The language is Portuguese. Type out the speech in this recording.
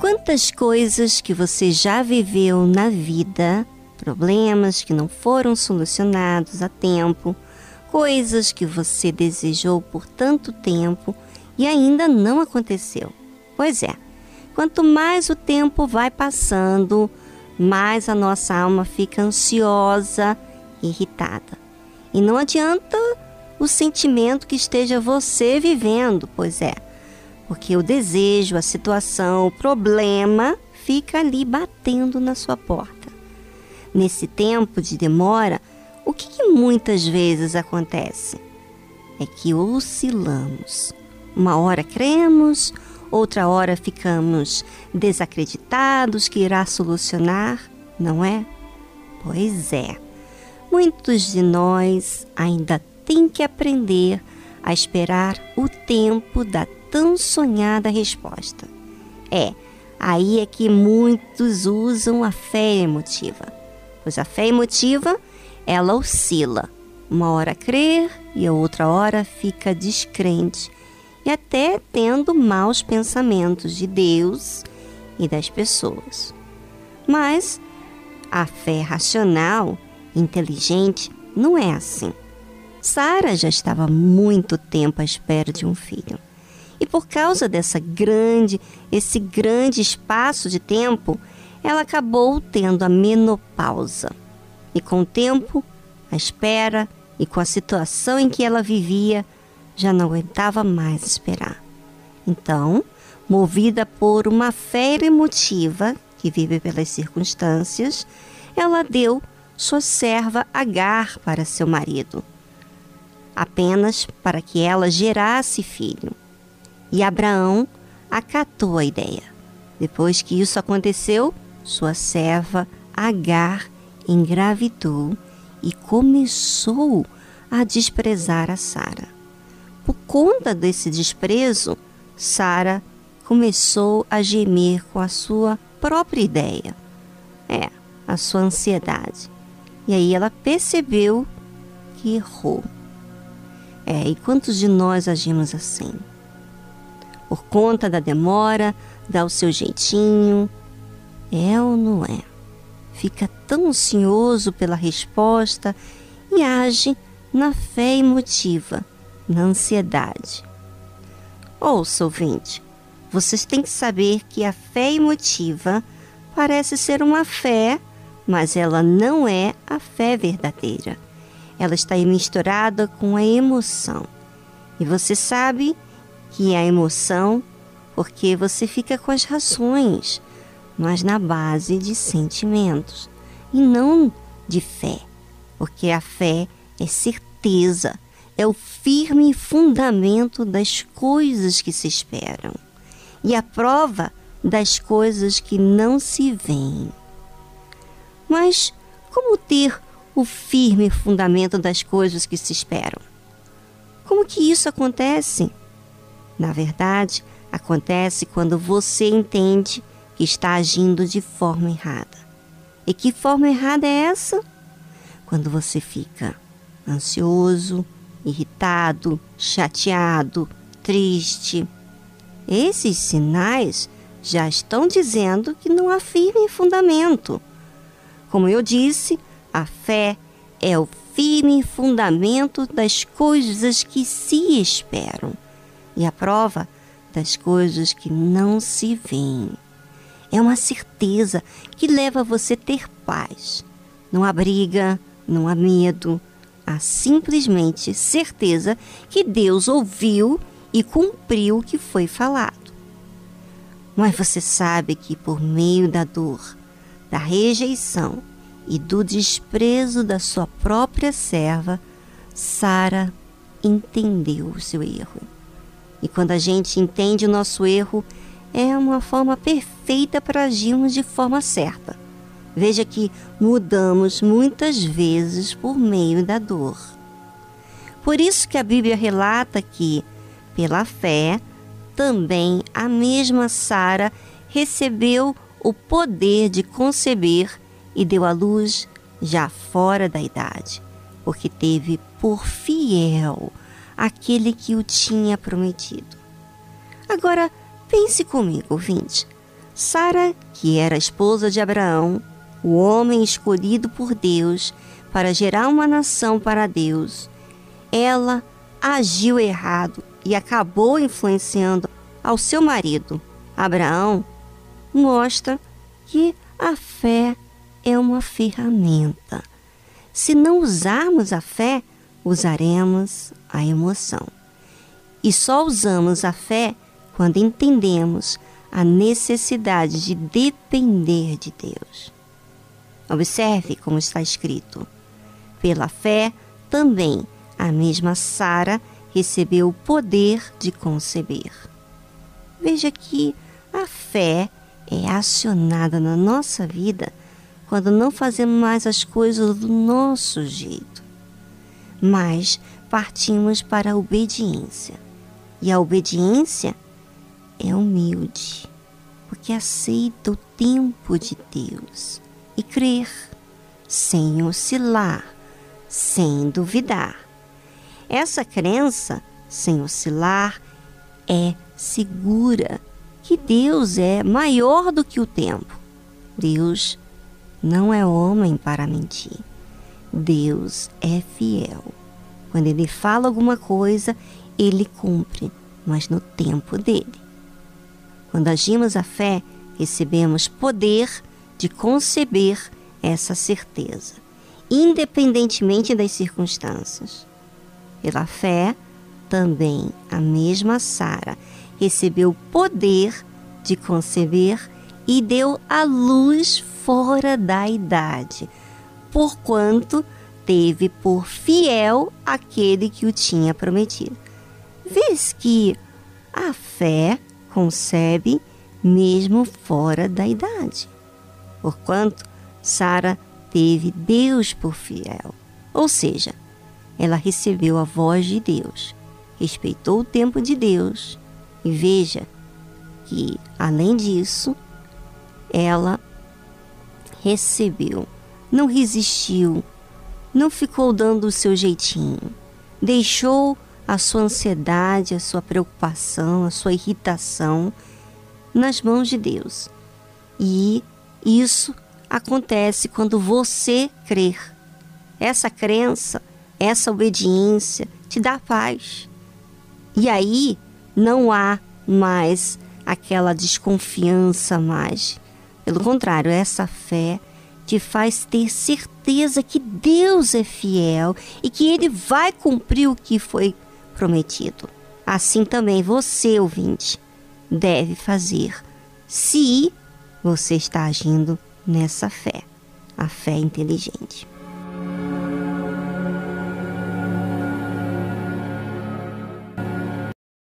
Quantas coisas que você já viveu na vida, problemas que não foram solucionados a tempo, coisas que você desejou por tanto tempo e ainda não aconteceu. Pois é, quanto mais o tempo vai passando, mais a nossa alma fica ansiosa, irritada. E não adianta o sentimento que esteja você vivendo, pois é, porque o desejo, a situação, o problema fica ali batendo na sua porta. Nesse tempo de demora, o que, que muitas vezes acontece? É que oscilamos. Uma hora cremos, outra hora ficamos desacreditados que irá solucionar, não é? Pois é. Muitos de nós ainda têm que aprender a esperar o tempo da tão sonhada resposta. É, aí é que muitos usam a fé emotiva. Pois a fé emotiva, ela oscila. Uma hora crer e a outra hora fica descrente e até tendo maus pensamentos de Deus e das pessoas. Mas a fé racional, inteligente, não é assim. Sara já estava muito tempo à espera de um filho. E por causa dessa grande, esse grande espaço de tempo, ela acabou tendo a menopausa. E com o tempo, a espera e com a situação em que ela vivia, já não aguentava mais esperar. Então, movida por uma fé emotiva que vive pelas circunstâncias, ela deu sua serva Agar para seu marido, apenas para que ela gerasse filho. E Abraão acatou a ideia. Depois que isso aconteceu, sua serva Agar engravidou e começou a desprezar a Sara. Por conta desse desprezo, Sara começou a gemer com a sua própria ideia. É, a sua ansiedade. E aí ela percebeu que errou. É, e quantos de nós agimos assim? Por conta da demora, dá o seu jeitinho. É ou não é? Fica tão ansioso pela resposta e age na fé emotiva na ansiedade. Ouça, ouvinte, vocês têm que saber que a fé emotiva parece ser uma fé, mas ela não é a fé verdadeira. Ela está misturada com a emoção. E você sabe que é a emoção porque você fica com as razões, mas na base de sentimentos e não de fé, porque a fé é certeza é o firme fundamento das coisas que se esperam e a prova das coisas que não se veem. Mas como ter o firme fundamento das coisas que se esperam? Como que isso acontece? Na verdade, acontece quando você entende que está agindo de forma errada. E que forma errada é essa? Quando você fica ansioso, irritado, chateado, triste. Esses sinais já estão dizendo que não há firme fundamento. Como eu disse, a fé é o firme fundamento das coisas que se esperam e a prova das coisas que não se veem. É uma certeza que leva você a ter paz. Não há briga, não há medo, a simplesmente certeza que Deus ouviu e cumpriu o que foi falado. Mas você sabe que por meio da dor, da rejeição e do desprezo da sua própria serva, Sara entendeu o seu erro. E quando a gente entende o nosso erro, é uma forma perfeita para agirmos de forma certa Veja que mudamos muitas vezes por meio da dor. Por isso que a Bíblia relata que, pela fé, também a mesma Sara recebeu o poder de conceber e deu à luz já fora da idade, porque teve por fiel aquele que o tinha prometido. Agora, pense comigo, ouvinte. Sara, que era esposa de Abraão, o homem escolhido por Deus para gerar uma nação para Deus, ela agiu errado e acabou influenciando ao seu marido, Abraão, mostra que a fé é uma ferramenta. Se não usarmos a fé, usaremos a emoção. E só usamos a fé quando entendemos a necessidade de depender de Deus. Observe como está escrito: pela fé também a mesma Sara recebeu o poder de conceber. Veja que a fé é acionada na nossa vida quando não fazemos mais as coisas do nosso jeito, mas partimos para a obediência. E a obediência é humilde, porque aceita o tempo de Deus e crer, sem oscilar, sem duvidar. Essa crença, sem oscilar, é segura que Deus é maior do que o tempo. Deus não é homem para mentir. Deus é fiel. Quando ele fala alguma coisa, ele cumpre, mas no tempo dele. Quando agimos a fé, recebemos poder de conceber essa certeza, independentemente das circunstâncias. Pela fé, também a mesma Sara recebeu poder de conceber e deu à luz fora da idade, porquanto teve por fiel aquele que o tinha prometido. Vês que a fé concebe mesmo fora da idade. Porquanto Sara teve Deus por fiel, ou seja, ela recebeu a voz de Deus, respeitou o tempo de Deus e veja que, além disso, ela recebeu, não resistiu, não ficou dando o seu jeitinho, deixou a sua ansiedade, a sua preocupação, a sua irritação nas mãos de Deus. E isso acontece quando você crer. Essa crença, essa obediência te dá paz. E aí não há mais aquela desconfiança mais. Pelo contrário, essa fé te faz ter certeza que Deus é fiel e que Ele vai cumprir o que foi prometido. Assim também você, ouvinte, deve fazer, se você está agindo nessa fé, a fé inteligente.